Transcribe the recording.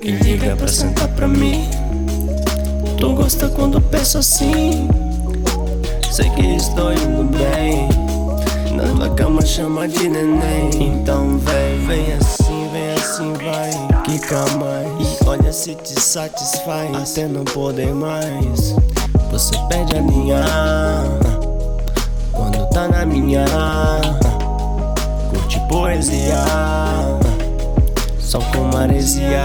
E liga pra sentar pra mim. Tu gosta quando penso assim. Sei que estou indo bem. Na tua cama chama de neném. Então vem, vem assim, vem assim, vai. Quica mais. E olha se te satisfaz. Até não poder mais. Você perde a linha. Quando tá na minha. Curte poesia. Só com maresia